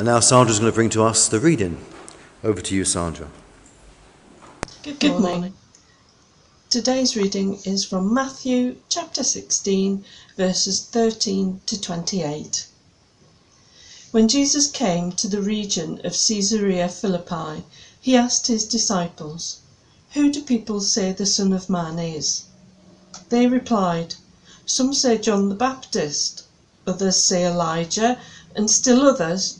And now Sandra's going to bring to us the reading. Over to you, Sandra. Good morning. Good morning. Today's reading is from Matthew chapter 16, verses 13 to 28. When Jesus came to the region of Caesarea Philippi, he asked his disciples, Who do people say the Son of Man is? They replied, Some say John the Baptist, others say Elijah, and still others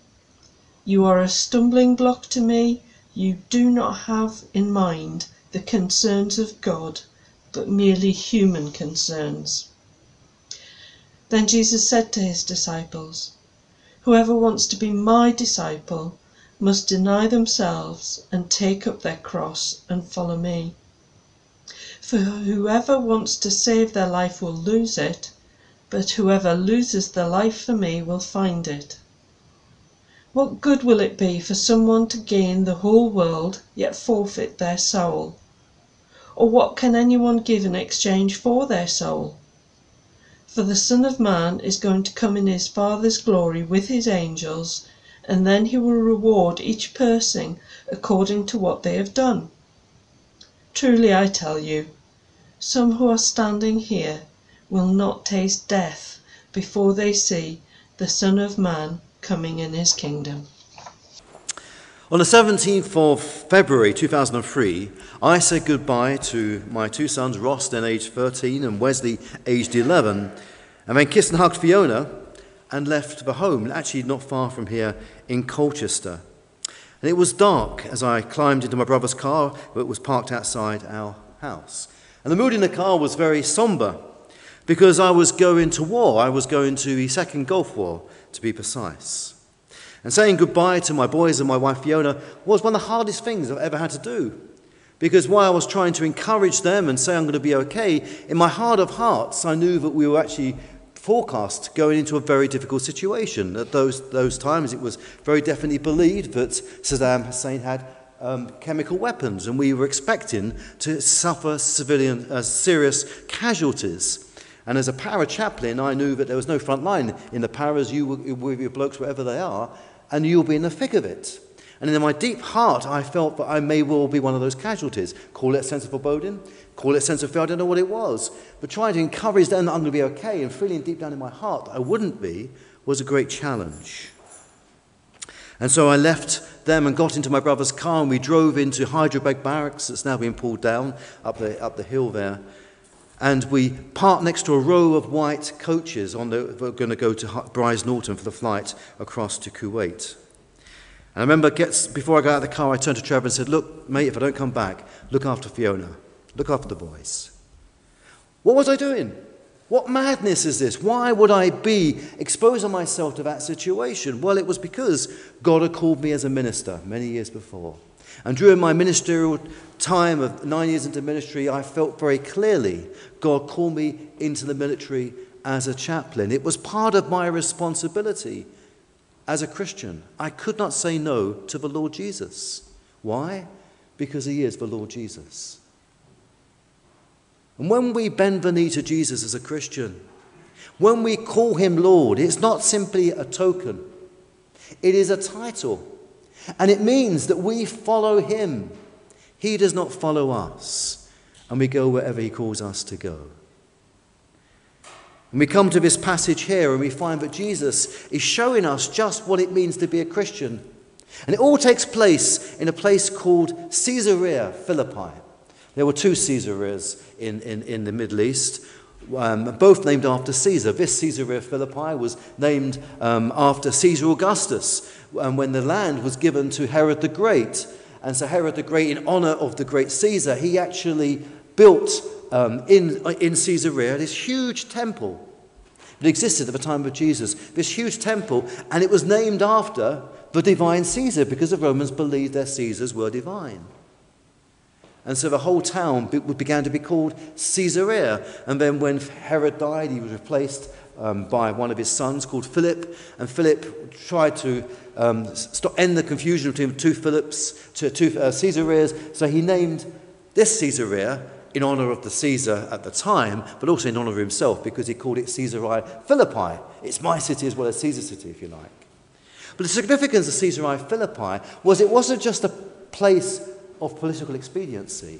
You are a stumbling block to me. You do not have in mind the concerns of God, but merely human concerns. Then Jesus said to his disciples, Whoever wants to be my disciple must deny themselves and take up their cross and follow me. For whoever wants to save their life will lose it, but whoever loses their life for me will find it. What good will it be for someone to gain the whole world yet forfeit their soul? Or what can anyone give in exchange for their soul? For the Son of Man is going to come in his Father's glory with his angels, and then he will reward each person according to what they have done. Truly I tell you, some who are standing here will not taste death before they see the Son of Man coming in his kingdom. On the 17th of February 2003, I said goodbye to my two sons, Ross, then aged 13, and Wesley, aged 11, and then kissed and hugged Fiona and left the home, actually not far from here in Colchester. And it was dark as I climbed into my brother's car, but was parked outside our house. And the mood in the car was very somber because I was going to war. I was going to the Second Gulf War to be precise. And saying goodbye to my boys and my wife Fiona was one of the hardest things I've ever had to do. Because while I was trying to encourage them and say I'm going to be okay, in my heart of hearts, I knew that we were actually forecast going into a very difficult situation. At those, those times, it was very definitely believed that Saddam Hussein had um, chemical weapons, and we were expecting to suffer civilian, uh, serious casualties. And as a para chaplain, I knew that there was no front line in the paras, you with your blokes wherever they are, and you'll be in the thick of it. And in my deep heart, I felt that I may well be one of those casualties. Call it a sense of foreboding, call it a sense of fear, I don't know what it was. But trying to encourage them that I'm going to be okay and feeling deep down in my heart that I wouldn't be was a great challenge. And so I left them and got into my brother's car, and we drove into Hyderabad Barracks, that's now been pulled down up the, up the hill there and we park next to a row of white coaches on the, we're going to go to Brize Norton for the flight across to Kuwait. And I remember gets, before I got out of the car, I turned to Trevor and said, Look, mate, if I don't come back, look after Fiona, look after the boys. What was I doing? What madness is this? Why would I be exposing myself to that situation? Well, it was because God had called me as a minister many years before. And during my ministerial time of nine years into ministry, I felt very clearly God called me into the military as a chaplain. It was part of my responsibility as a Christian. I could not say no to the Lord Jesus. Why? because he is the Lord Jesus. And when we bend the knee to Jesus as a Christian, when we call him Lord, it's not simply a token, it is a title. And it means that we follow him. He does not follow us, and we go wherever he calls us to go. And we come to this passage here and we find that Jesus is showing us just what it means to be a Christian. And it all takes place in a place called Caesarea Philippi. There were two Caesareas in, in, in the Middle East, um, both named after Caesar. This Caesarea Philippi was named um, after Caesar Augustus um, when the land was given to Herod the Great. And so, Herod the Great, in honor of the great Caesar, he actually built um, in, in Caesarea this huge temple. It existed at the time of Jesus, this huge temple, and it was named after the divine Caesar because the Romans believed their Caesars were divine. And so the whole town began to be called Caesarea. And then when Herod died, he was replaced um, by one of his sons called Philip. And Philip tried to um, stop, end the confusion between two Philips, two, two uh, Caesareas. So he named this Caesarea in honor of the Caesar at the time, but also in honor of himself because he called it Caesarea Philippi. It's my city as well as Caesar's city, if you like. But the significance of Caesarea Philippi was it wasn't just a place of political expediency.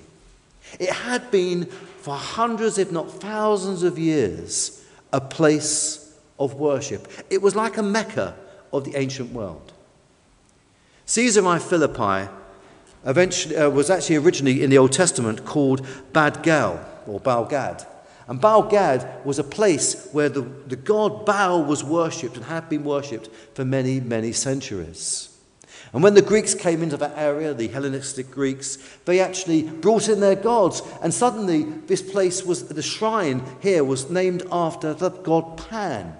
It had been for hundreds, if not thousands of years, a place of worship. It was like a Mecca of the ancient world. Caesarea Philippi eventually, uh, was actually originally in the Old Testament called Bad Gal or Baal Gad. And Baal Gad was a place where the, the god Baal was worshipped and had been worshipped for many, many centuries. And when the Greeks came into that area, the Hellenistic Greeks, they actually brought in their gods. And suddenly, this place was, the shrine here was named after the god Pan.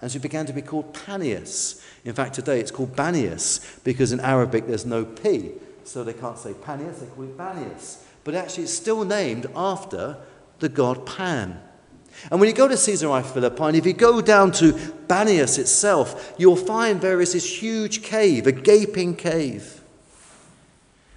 And so it began to be called Panias. In fact, today it's called Banias because in Arabic there's no P. So they can't say Panias, they call it Banias. But actually, it's still named after the god Pan. And when you go to Caesarea Philippi, and if you go down to Banias itself, you'll find there is this huge cave, a gaping cave.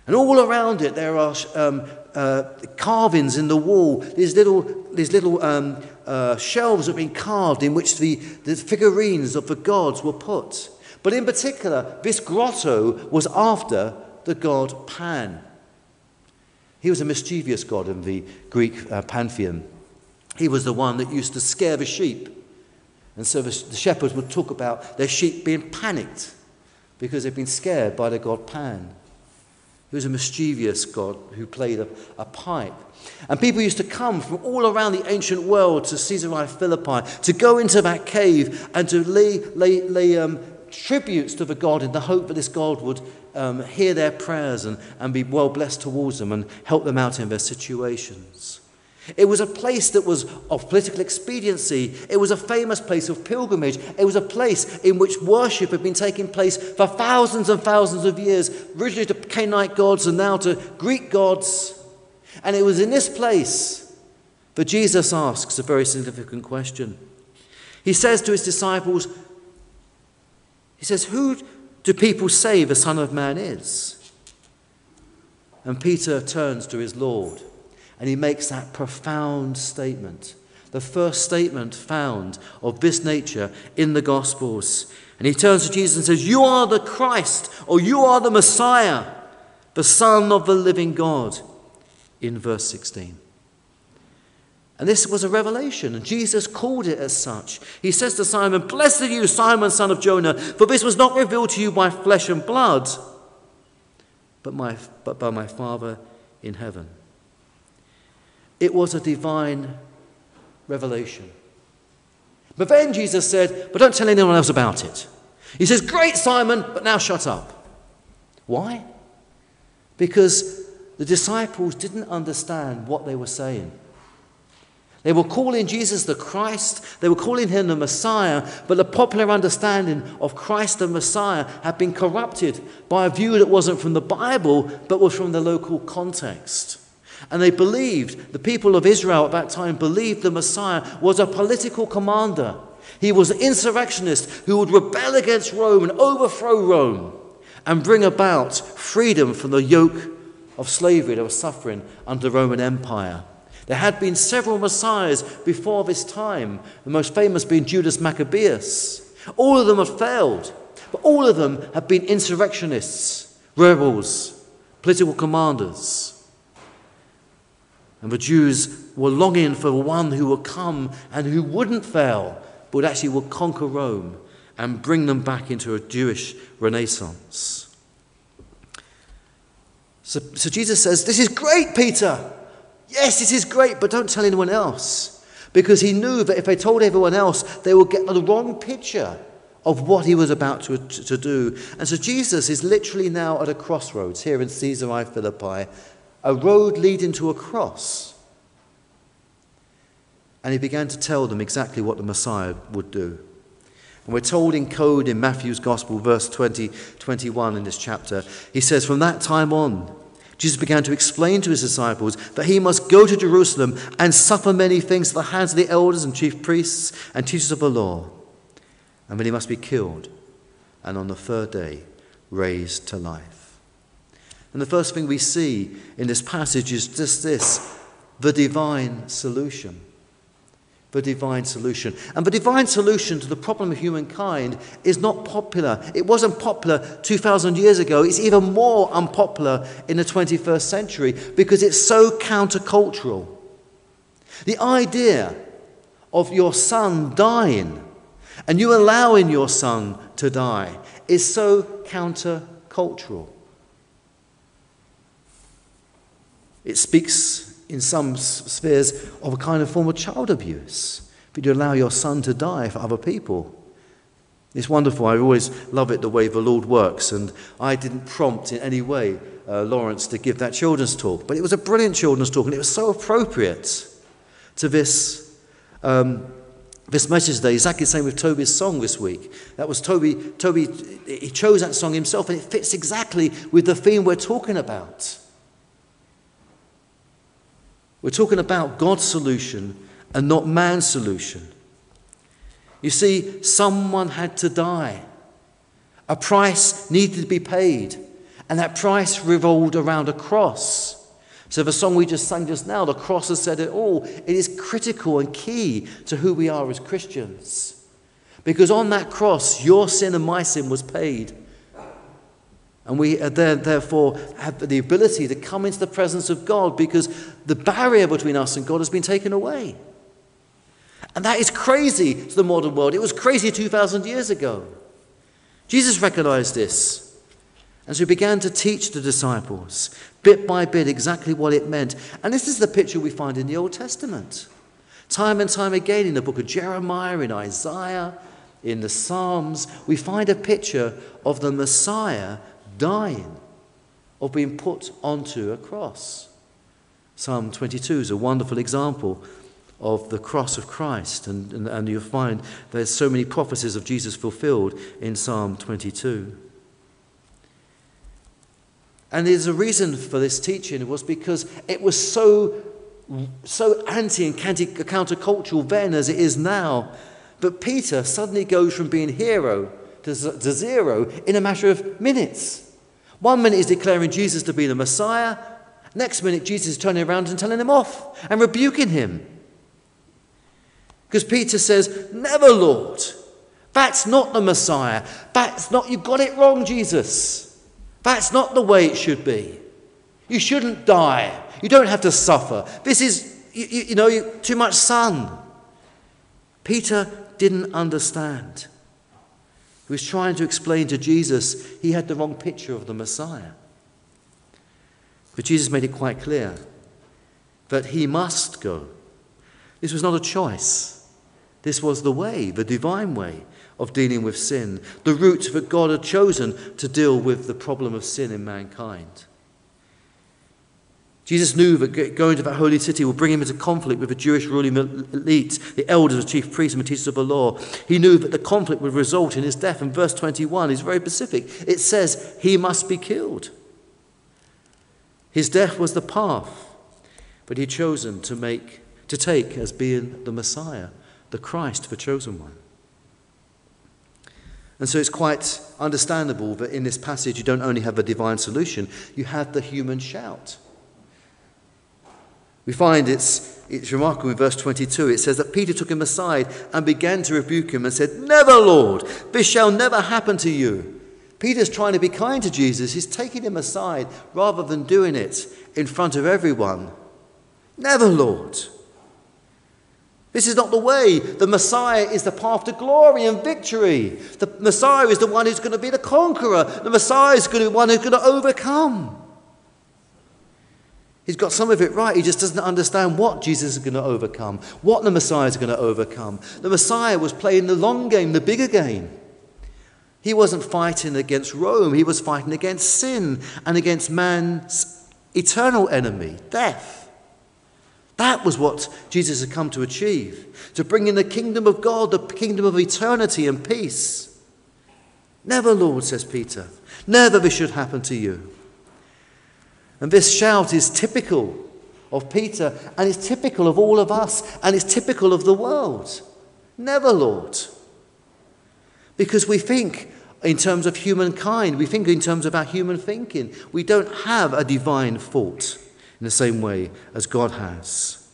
And all around it, there are um, uh, carvings in the wall. These little, these little um, uh, shelves have been carved in which the, the figurines of the gods were put. But in particular, this grotto was after the god Pan. He was a mischievous god in the Greek uh, pantheon. He was the one that used to scare the sheep. And so the, shepherds would talk about their sheep being panicked because they'd been scared by the god Pan. He was a mischievous god who played a, a pipe. And people used to come from all around the ancient world to Caesarea Philippi to go into that cave and to lay, lay, lay um, tributes to the god in the hope that this god would um, hear their prayers and, and be well blessed towards them and help them out in their situations. It was a place that was of political expediency. It was a famous place of pilgrimage. It was a place in which worship had been taking place for thousands and thousands of years, originally to Canaanite gods and now to Greek gods. And it was in this place that Jesus asks a very significant question. He says to his disciples, He says, Who do people say the Son of Man is? And Peter turns to his Lord and he makes that profound statement. The first statement found of this nature in the Gospels. And he turns to Jesus and says, You are the Christ, or you are the Messiah, the Son of the living God, in verse 16. And this was a revelation, and Jesus called it as such. He says to Simon, Blessed are you, Simon, son of Jonah, for this was not revealed to you by flesh and blood, but, my, but by my Father in heaven. It was a divine revelation. But then Jesus said, But don't tell anyone else about it. He says, Great, Simon, but now shut up. Why? Because the disciples didn't understand what they were saying. They were calling Jesus the Christ, they were calling him the Messiah, but the popular understanding of Christ the Messiah had been corrupted by a view that wasn't from the Bible, but was from the local context. And they believed, the people of Israel at that time believed the Messiah was a political commander. He was an insurrectionist who would rebel against Rome and overthrow Rome and bring about freedom from the yoke of slavery they were suffering under the Roman Empire. There had been several messiahs before this time, the most famous being Judas Maccabeus. All of them had failed, but all of them had been insurrectionists, rebels, political commanders. And the Jews were longing for one who would come and who wouldn't fail, but actually would conquer Rome and bring them back into a Jewish renaissance. So, so Jesus says, This is great, Peter. Yes, this is great, but don't tell anyone else. Because he knew that if they told everyone else, they would get the wrong picture of what he was about to, to do. And so Jesus is literally now at a crossroads here in Caesarea Philippi, a road leading to a cross. And he began to tell them exactly what the Messiah would do. And we're told in code in Matthew's Gospel, verse 20, 21 in this chapter, he says, From that time on, Jesus began to explain to his disciples that he must go to Jerusalem and suffer many things at the hands of the elders and chief priests and teachers of the law, and then he must be killed and on the third day raised to life. And the first thing we see in this passage is just this the divine solution the divine solution. And the divine solution to the problem of humankind is not popular. It wasn't popular 2,000 years ago. It's even more unpopular in the 21st century because it's so countercultural. The idea of your son dying and you allowing your son to die is so countercultural. It speaks in some spheres of a kind of form of child abuse. But you allow your son to die for other people. It's wonderful. I always love it the way the Lord works. And I didn't prompt in any way uh, Lawrence to give that children's talk. But it was a brilliant children's talk, and it was so appropriate to this, um, this message today. Exactly the same with Toby's song this week. That was Toby, Toby, he chose that song himself, and it fits exactly with the theme we're talking about. We're talking about God's solution and not man's solution. You see, someone had to die. A price needed to be paid, and that price revolved around a cross. So, the song we just sang just now, the cross has said it all. It is critical and key to who we are as Christians. Because on that cross, your sin and my sin was paid. And we therefore have the ability to come into the presence of God because the barrier between us and God has been taken away. And that is crazy to the modern world. It was crazy 2,000 years ago. Jesus recognized this. And so he began to teach the disciples, bit by bit, exactly what it meant. And this is the picture we find in the Old Testament. Time and time again in the book of Jeremiah, in Isaiah, in the Psalms, we find a picture of the Messiah dying, of being put onto a cross. Psalm 22 is a wonderful example of the cross of Christ, and, and, and you'll find there's so many prophecies of Jesus fulfilled in Psalm 22. And there's a reason for this teaching it was because it was so so anti and countercultural then as it is now. But Peter suddenly goes from being hero to, to zero in a matter of minutes. One minute he's declaring Jesus to be the Messiah, next minute Jesus is turning around and telling him off and rebuking him. Because Peter says, Never, Lord. That's not the Messiah. That's not, you got it wrong, Jesus. That's not the way it should be. You shouldn't die. You don't have to suffer. This is, you, you, know, too much sun. Peter didn't understand. Was trying to explain to Jesus he had the wrong picture of the Messiah. But Jesus made it quite clear that he must go. This was not a choice. This was the way, the divine way of dealing with sin, the route that God had chosen to deal with the problem of sin in mankind. Jesus knew that going to that holy city would bring him into conflict with the Jewish ruling elite, the elders, the chief priests, and the teachers of the law. He knew that the conflict would result in his death. And verse 21 is very specific. It says, He must be killed. His death was the path, but he chosen to make to take as being the Messiah, the Christ, the chosen one. And so it's quite understandable that in this passage you don't only have a divine solution, you have the human shout. We find it's, it's remarkable in verse 22. It says that Peter took him aside and began to rebuke him and said, Never, Lord, this shall never happen to you. Peter's trying to be kind to Jesus. He's taking him aside rather than doing it in front of everyone. Never, Lord. This is not the way. The Messiah is the path to glory and victory. The Messiah is the one who's going to be the conqueror. The Messiah is going to be the one who's going to overcome. He's got some of it right. He just doesn't understand what Jesus is going to overcome, what the Messiah is going to overcome. The Messiah was playing the long game, the bigger game. He wasn't fighting against Rome, he was fighting against sin and against man's eternal enemy, death. That was what Jesus had come to achieve to bring in the kingdom of God, the kingdom of eternity and peace. Never, Lord, says Peter. Never this should happen to you. And this shout is typical of Peter, and it's typical of all of us, and it's typical of the world. Never, Lord. Because we think in terms of humankind, we think in terms of our human thinking. We don't have a divine thought in the same way as God has.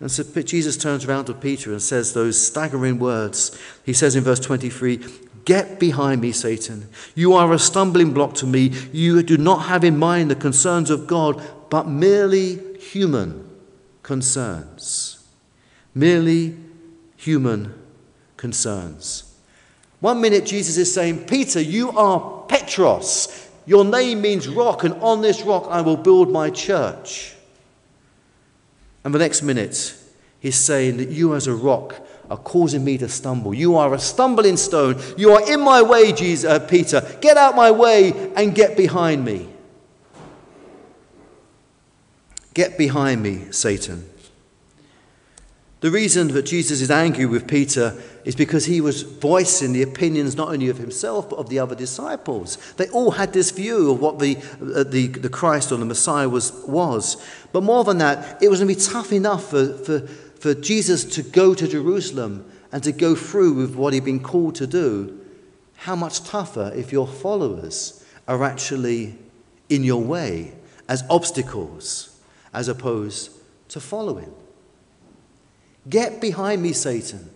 And so Jesus turns around to Peter and says those staggering words. He says in verse 23 Get behind me, Satan. You are a stumbling block to me. You do not have in mind the concerns of God, but merely human concerns. Merely human concerns. One minute, Jesus is saying, Peter, you are Petros. Your name means rock, and on this rock I will build my church. And the next minute, he's saying that you, as a rock, are causing me to stumble. You are a stumbling stone. You are in my way, Jesus, uh, Peter. Get out my way and get behind me. Get behind me, Satan. The reason that Jesus is angry with Peter is because he was voicing the opinions not only of himself but of the other disciples. They all had this view of what the, uh, the, the Christ or the Messiah was, was. But more than that, it was going to be tough enough for, for for Jesus to go to Jerusalem and to go through with what he'd been called to do, how much tougher if your followers are actually in your way as obstacles as opposed to following. Get behind me, Satan.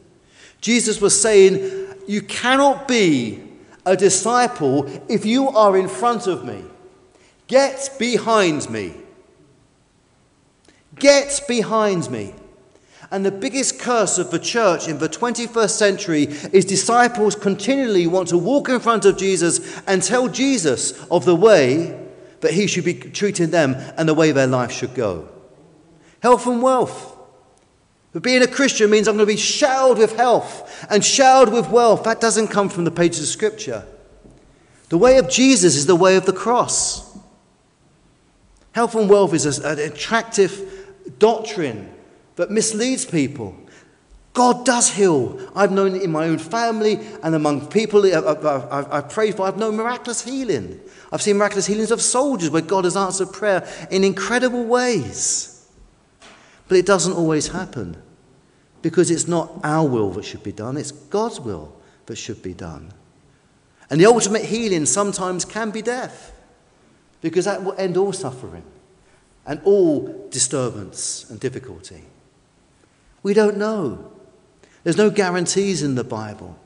Jesus was saying, You cannot be a disciple if you are in front of me. Get behind me. Get behind me. And the biggest curse of the church in the 21st century is disciples continually want to walk in front of Jesus and tell Jesus of the way that he should be treating them and the way their life should go. Health and wealth. But being a Christian means I'm going to be showered with health and showered with wealth. That doesn't come from the pages of Scripture. The way of Jesus is the way of the cross. Health and wealth is an attractive doctrine that misleads people. God does heal. I've known it in my own family and among people I've prayed for. I've known miraculous healing. I've seen miraculous healings of soldiers where God has answered prayer in incredible ways. But it doesn't always happen because it's not our will that should be done, it's God's will that should be done. And the ultimate healing sometimes can be death because that will end all suffering and all disturbance and difficulty. We don't know. There's no guarantees in the Bible.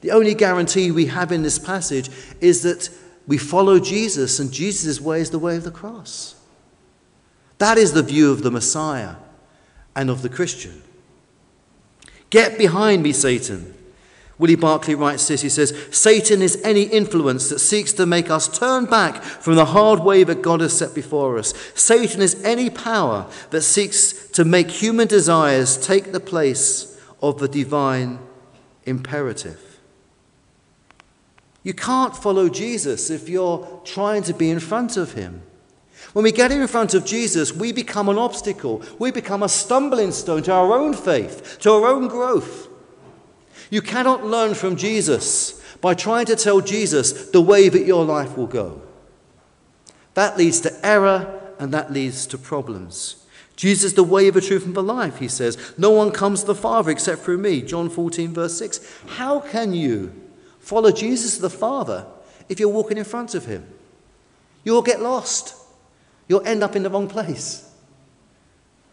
The only guarantee we have in this passage is that we follow Jesus, and Jesus' way is the way of the cross. That is the view of the Messiah and of the Christian. Get behind me, Satan. Willie Barclay writes this he says, Satan is any influence that seeks to make us turn back from the hard way that God has set before us. Satan is any power that seeks to make human desires take the place of the divine imperative. You can't follow Jesus if you're trying to be in front of him. When we get in front of Jesus, we become an obstacle. We become a stumbling stone to our own faith, to our own growth. You cannot learn from Jesus by trying to tell Jesus the way that your life will go. That leads to error and that leads to problems. Jesus, is the way, of the truth, and the life, he says. No one comes to the Father except through me. John 14, verse 6. How can you follow Jesus the Father if you're walking in front of him. You'll get lost. You'll end up in the wrong place.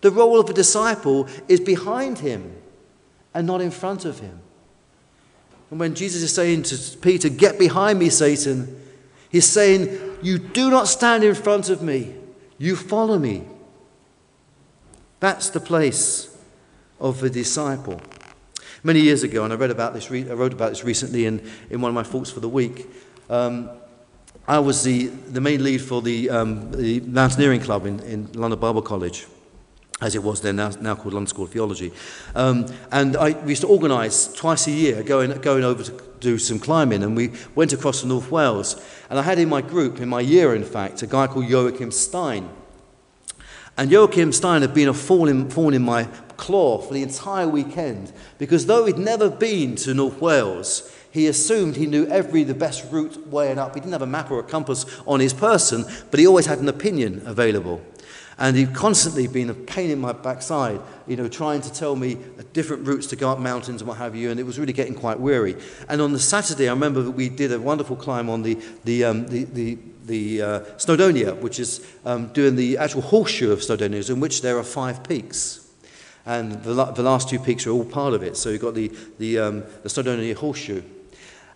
The role of a disciple is behind him and not in front of him. And when Jesus is saying to Peter, Get behind me, Satan, he's saying, You do not stand in front of me, you follow me. That's the place of the disciple. Many years ago, and I, read about this I wrote about this recently in, in one of my thoughts for the week, um, I was the, the main lead for the, um, the Mountaineering Club in, in London Bible College as it was then, now, now called London School of Theology. Um, and I, we used to organise twice a year going, going over to do some climbing, and we went across to North Wales. And I had in my group, in my year in fact, a guy called Joachim Stein. And Joachim Stein had been a thorn in, thorn in my claw for the entire weekend because though he'd never been to North Wales, he assumed he knew every the best route way and up. He didn't have a map or a compass on his person, but he always had an opinion available. And he'd constantly been a pain in my backside, you know, trying to tell me different routes to go up mountains and what have you, and it was really getting quite weary. And on the Saturday, I remember that we did a wonderful climb on the, the, um, the, the, the uh, Snowdonia, which is um, doing the actual horseshoe of Snowdonia, in which there are five peaks. And the, the last two peaks are all part of it. So you've got the, the, um, the Snowdonia horseshoe.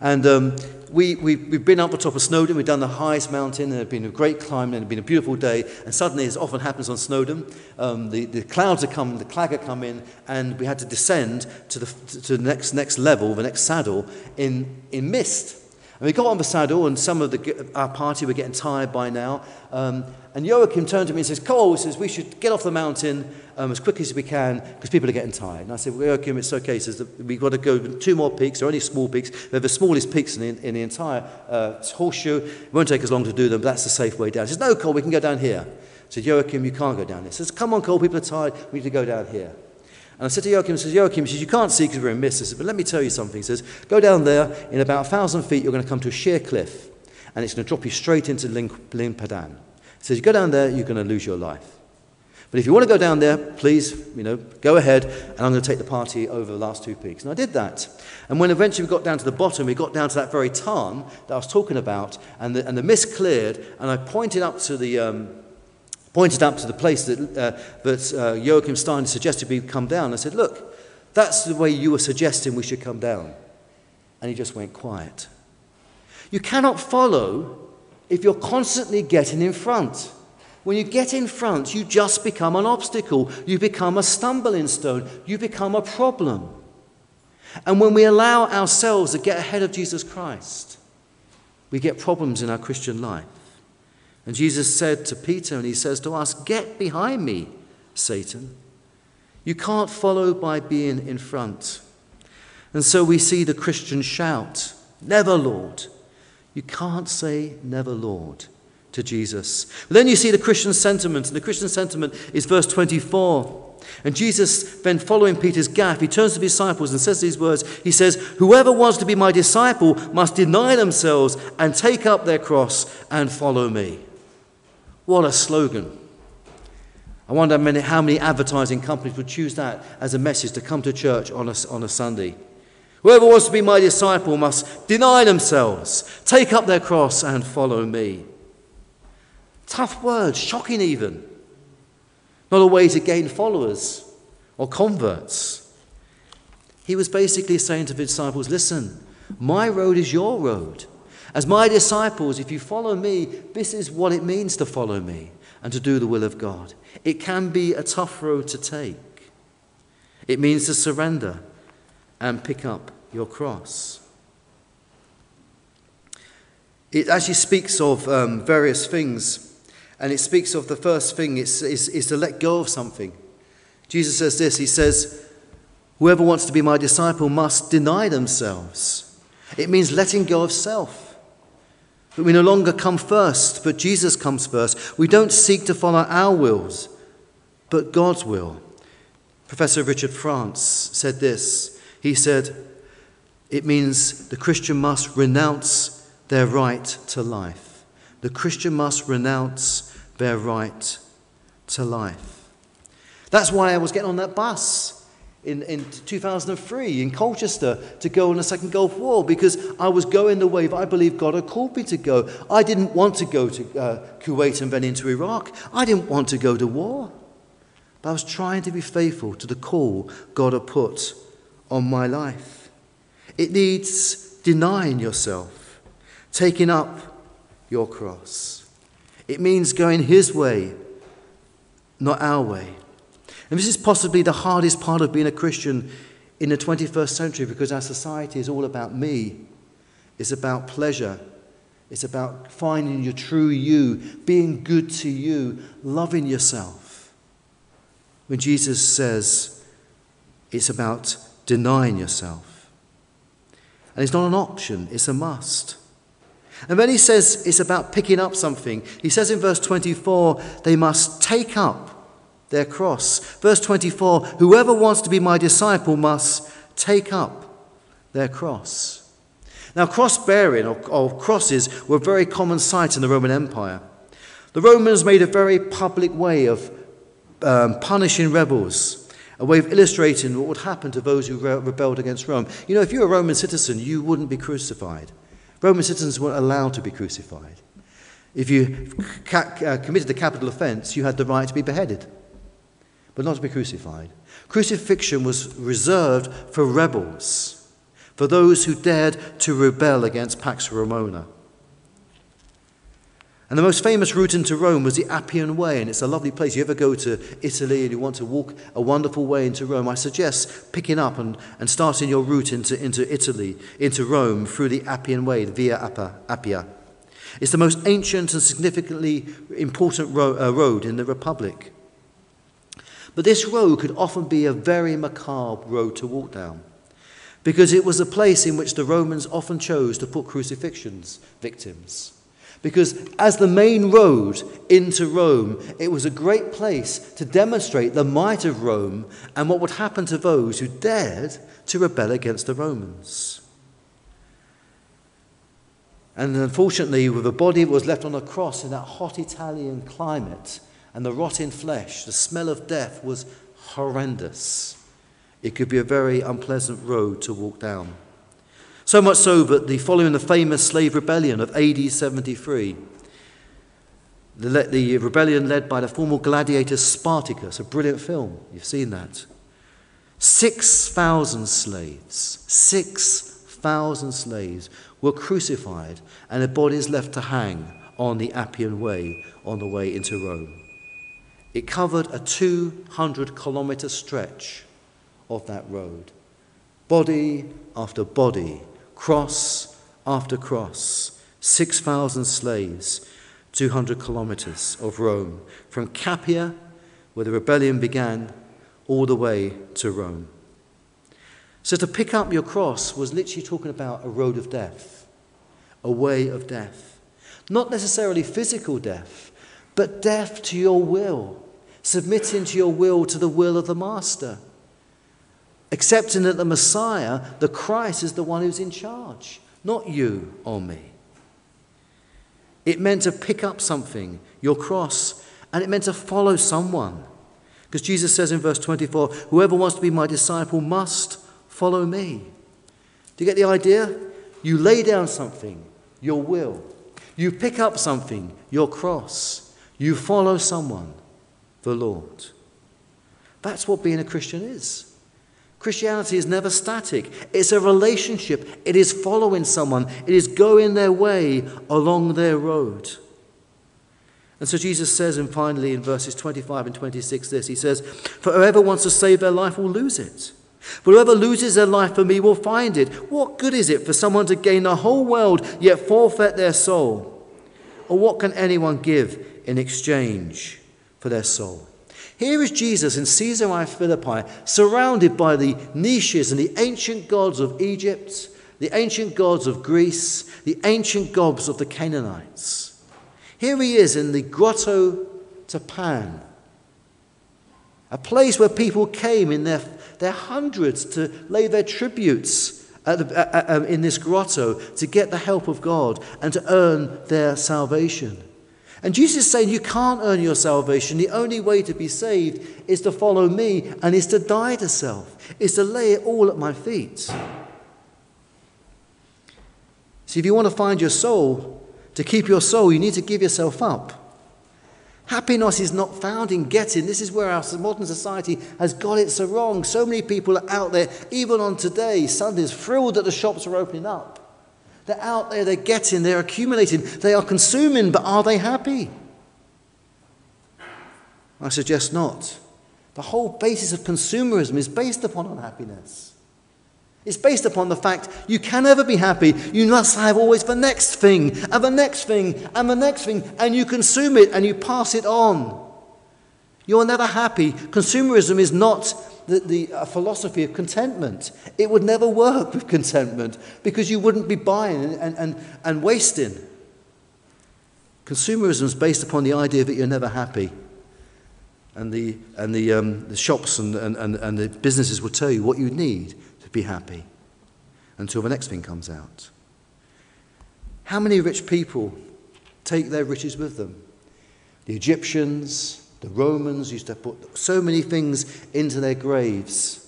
And um, we, we, we've been up the top of Snowdon, we've done the highest mountain, and it's been a great climb, and it's been a beautiful day. And suddenly, as often happens on Snowdon, um, the, the clouds have come, the clag had come in, and we had to descend to the, to the next, next level, the next saddle, in, in mist. And we got on the saddle, and some of the, our party were getting tired by now. Um, and Joachim turned to me and says, Cole, says, we should get off the mountain um, as quickly as we can because people are getting tired. And I said, well, Joachim, it's okay. Says, we've got to go two more peaks. They're only small peaks. They're the smallest peaks in the, in the entire uh, horseshoe. It won't take us long to do them, but that's the safe way down. He says, no, Cole, we can go down here. I said, Joachim, you can't go down here. He says, come on, Cole, people are tired. We need to go down here. And I said to Joachim, says, Joachim, says, you can't see because we're in mist. I said, but let me tell you something. He says, go down there, in about a thousand feet, you're going to come to a sheer cliff, and it's going to drop you straight into Llyn Padarn. He says, you go down there, you're going to lose your life. But if you want to go down there, please, you know, go ahead, and I'm going to take the party over the last two peaks. And I did that. And when eventually we got down to the bottom, we got down to that very tarn that I was talking about, and the, and the mist cleared, and I pointed up to the, um, pointed up to the place that, uh, that uh, Joachim Stein suggested we come down. I said, Look, that's the way you were suggesting we should come down. And he just went quiet. You cannot follow if you're constantly getting in front. When you get in front, you just become an obstacle. You become a stumbling stone. You become a problem. And when we allow ourselves to get ahead of Jesus Christ, we get problems in our Christian life. And Jesus said to Peter, and he says to us, Get behind me, Satan. You can't follow by being in front. And so we see the Christian shout, Never, Lord. You can't say, Never, Lord, to Jesus. But then you see the Christian sentiment, and the Christian sentiment is verse 24. And Jesus, then following Peter's gaffe, he turns to the disciples and says these words He says, Whoever wants to be my disciple must deny themselves and take up their cross and follow me. What a slogan. I wonder how many, advertising companies would choose that as a message to come to church on a, on a Sunday. Whoever wants to be my disciple must deny themselves, take up their cross, and follow me. Tough words, shocking even. Not a way to gain followers or converts. He was basically saying to the disciples listen, my road is your road. As my disciples, if you follow me, this is what it means to follow me and to do the will of God. It can be a tough road to take. It means to surrender and pick up your cross. It actually speaks of um, various things, and it speaks of the first thing is, is, is to let go of something. Jesus says this He says, Whoever wants to be my disciple must deny themselves. It means letting go of self. That we no longer come first, but Jesus comes first. We don't seek to follow our wills, but God's will. Professor Richard France said this. He said, It means the Christian must renounce their right to life. The Christian must renounce their right to life. That's why I was getting on that bus in, in 2003 in Colchester to go on the Second Gulf War because I was going the way that I believe God had called me to go. I didn't want to go to uh, Kuwait and then into Iraq. I didn't want to go to war. But I was trying to be faithful to the call God had put on my life. It needs denying yourself, taking up your cross. It means going His way, not our way. And this is possibly the hardest part of being a Christian in the 21st century because our society is all about me. It's about pleasure. It's about finding your true you, being good to you, loving yourself. When Jesus says it's about denying yourself. And it's not an option, it's a must. And then he says it's about picking up something. He says in verse 24, they must take up their cross. Verse 24 Whoever wants to be my disciple must take up their cross. Now, cross bearing or, or, crosses were a very common sight in the Roman Empire. The Romans made a very public way of um, punishing rebels, a way of illustrating what would happen to those who re- rebelled against Rome. You know, if you're a Roman citizen, you wouldn't be crucified. Roman citizens weren't allowed to be crucified. If you ca- uh, committed a capital offense, you had the right to be beheaded but not to be crucified. Crucifixion was reserved for rebels, for those who dared to rebel against Pax Romana. And the most famous route into Rome was the Appian Way, and it's a lovely place. You ever go to Italy and you want to walk a wonderful way into Rome, I suggest picking up and, and starting your route into, into Italy, into Rome, through the Appian Way, the Via Appia. Appia. It's the most ancient and significantly important ro- uh, road in the Republic. But this road could often be a very macabre road to walk down because it was a place in which the Romans often chose to put crucifixions victims. Because as the main road into Rome, it was a great place to demonstrate the might of Rome and what would happen to those who dared to rebel against the Romans. And unfortunately, with a body that was left on a cross in that hot Italian climate, and the rotting flesh, the smell of death was horrendous. It could be a very unpleasant road to walk down. So much so that the, following the famous slave rebellion of AD 73, the, the rebellion led by the former gladiator Spartacus, a brilliant film, you've seen that. 6,000 slaves, 6,000 slaves were crucified and their bodies left to hang on the Appian Way on the way into Rome. It covered a 200 kilometre stretch of that road. Body after body, cross after cross, 6,000 slaves, 200 kilometres of Rome, from Capua, where the rebellion began, all the way to Rome. So to pick up your cross was literally talking about a road of death, a way of death. Not necessarily physical death, but deaf to your will, submitting to your will to the will of the Master, accepting that the Messiah, the Christ, is the one who's in charge, not you or me. It meant to pick up something, your cross, and it meant to follow someone. Because Jesus says in verse 24, Whoever wants to be my disciple must follow me. Do you get the idea? You lay down something, your will. You pick up something, your cross. You follow someone, the Lord. That's what being a Christian is. Christianity is never static. It's a relationship. It is following someone. It is going their way along their road. And so Jesus says, and finally in verses 25 and 26, this He says, For whoever wants to save their life will lose it. But whoever loses their life for me will find it. What good is it for someone to gain the whole world yet forfeit their soul? Or what can anyone give in exchange for their soul. Here is Jesus in Caesarea Philippi, surrounded by the niches and the ancient gods of Egypt, the ancient gods of Greece, the ancient gods of the Canaanites. Here he is in the Grotto to Pan, a place where people came in their, their hundreds to lay their tributes the, uh, in this grotto to get the help of God and to earn their salvation. And Jesus is saying you can't earn your salvation. The only way to be saved is to follow me and is to die to self, is to lay it all at my feet. See, if you want to find your soul, to keep your soul, you need to give yourself up. Happiness is not found in getting. This is where our modern society has got it so wrong. So many people are out there, even on today, Sundays, thrilled that the shops are opening up. They're out there, they're getting, they're accumulating, they are consuming, but are they happy? I suggest not. The whole basis of consumerism is based upon unhappiness. It's based upon the fact you can never be happy. You must have always the next thing, and the next thing, and the next thing, and you consume it and you pass it on. You're never happy. Consumerism is not the, the philosophy of contentment. It would never work with contentment because you wouldn't be buying and, and, and wasting. Consumerism is based upon the idea that you're never happy. And the, and the, um, the shops and, and, and the businesses will tell you what you need to be happy until the next thing comes out. How many rich people take their riches with them? The Egyptians, the Romans used to put so many things into their graves.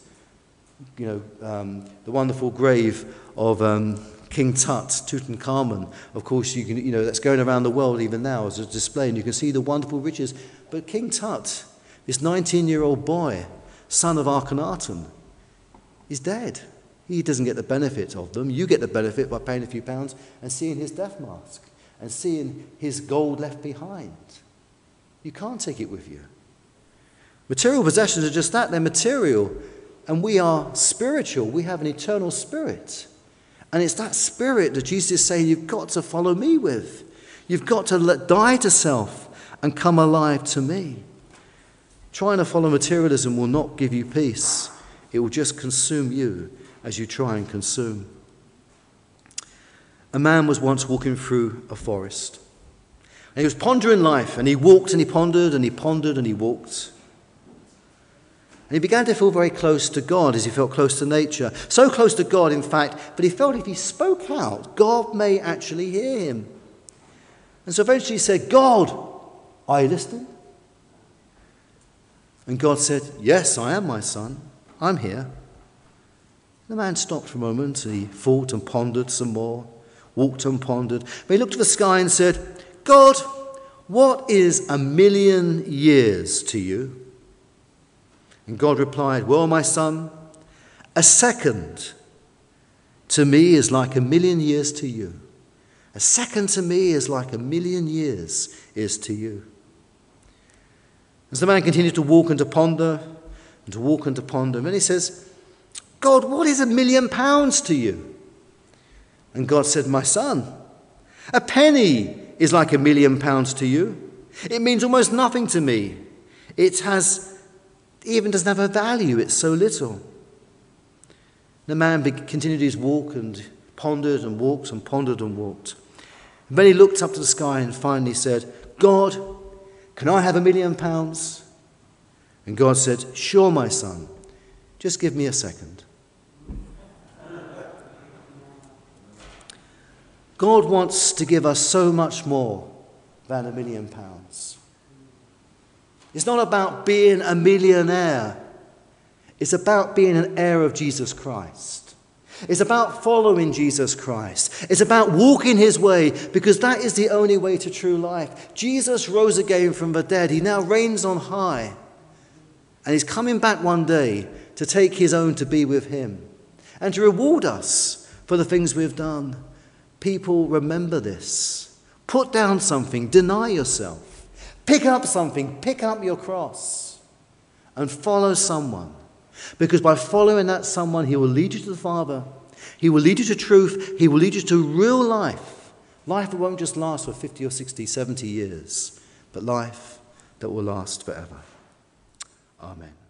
You know, um, the wonderful grave of um, King Tut, Tutankhamun. Of course, you can, you know, that's going around the world even now as a display, and you can see the wonderful riches. But King Tut, this 19-year-old boy, son of Akhenaten, is dead. He doesn't get the benefit of them. You get the benefit by paying a few pounds and seeing his death mask and seeing his gold left behind. You can't take it with you. Material possessions are just that, they're material. And we are spiritual. We have an eternal spirit. And it's that spirit that Jesus is saying you've got to follow me with. You've got to let, die to self and come alive to me. Trying to follow materialism will not give you peace, it will just consume you as you try and consume. A man was once walking through a forest. And he was pondering life, and he walked and he pondered and he pondered and he walked. And he began to feel very close to God as he felt close to nature. So close to God, in fact, but he felt if he spoke out, God may actually hear him. And so eventually he said, God, are you listening? And God said, Yes, I am, my son. I'm here. The man stopped for a moment he thought and pondered some more, walked and pondered. But he looked at the sky and said, God, what is a million years to you? And God replied, Well, my son, a second to me is like a million years to you. A second to me is like a million years is to you. As the man continued to walk and to ponder, and to walk and to ponder, and he says, God, what is a million pounds to you? And God said, My son, a penny is like a million pounds to you. It means almost nothing to me. It has, even doesn't have a value, it's so little. The man continued his walk and pondered and walked and pondered and walked. And then he looked up to the sky and finally said, God, can I have a million pounds? And God said, Sure, my son, just give me a second. God wants to give us so much more than a million pounds. It's not about being a millionaire, it's about being an heir of Jesus Christ. It's about following Jesus Christ. It's about walking his way because that is the only way to true life. Jesus rose again from the dead. He now reigns on high. And he's coming back one day to take his own to be with him and to reward us for the things we've done people remember this. Put down something, deny yourself, pick up something, pick up your cross, and follow someone. Because by following that someone, he will lead you to the Father, he will lead you to truth, he will lead you to real life. Life that won't just last for 50 or 60, 70 years, but life that will last forever. Amen.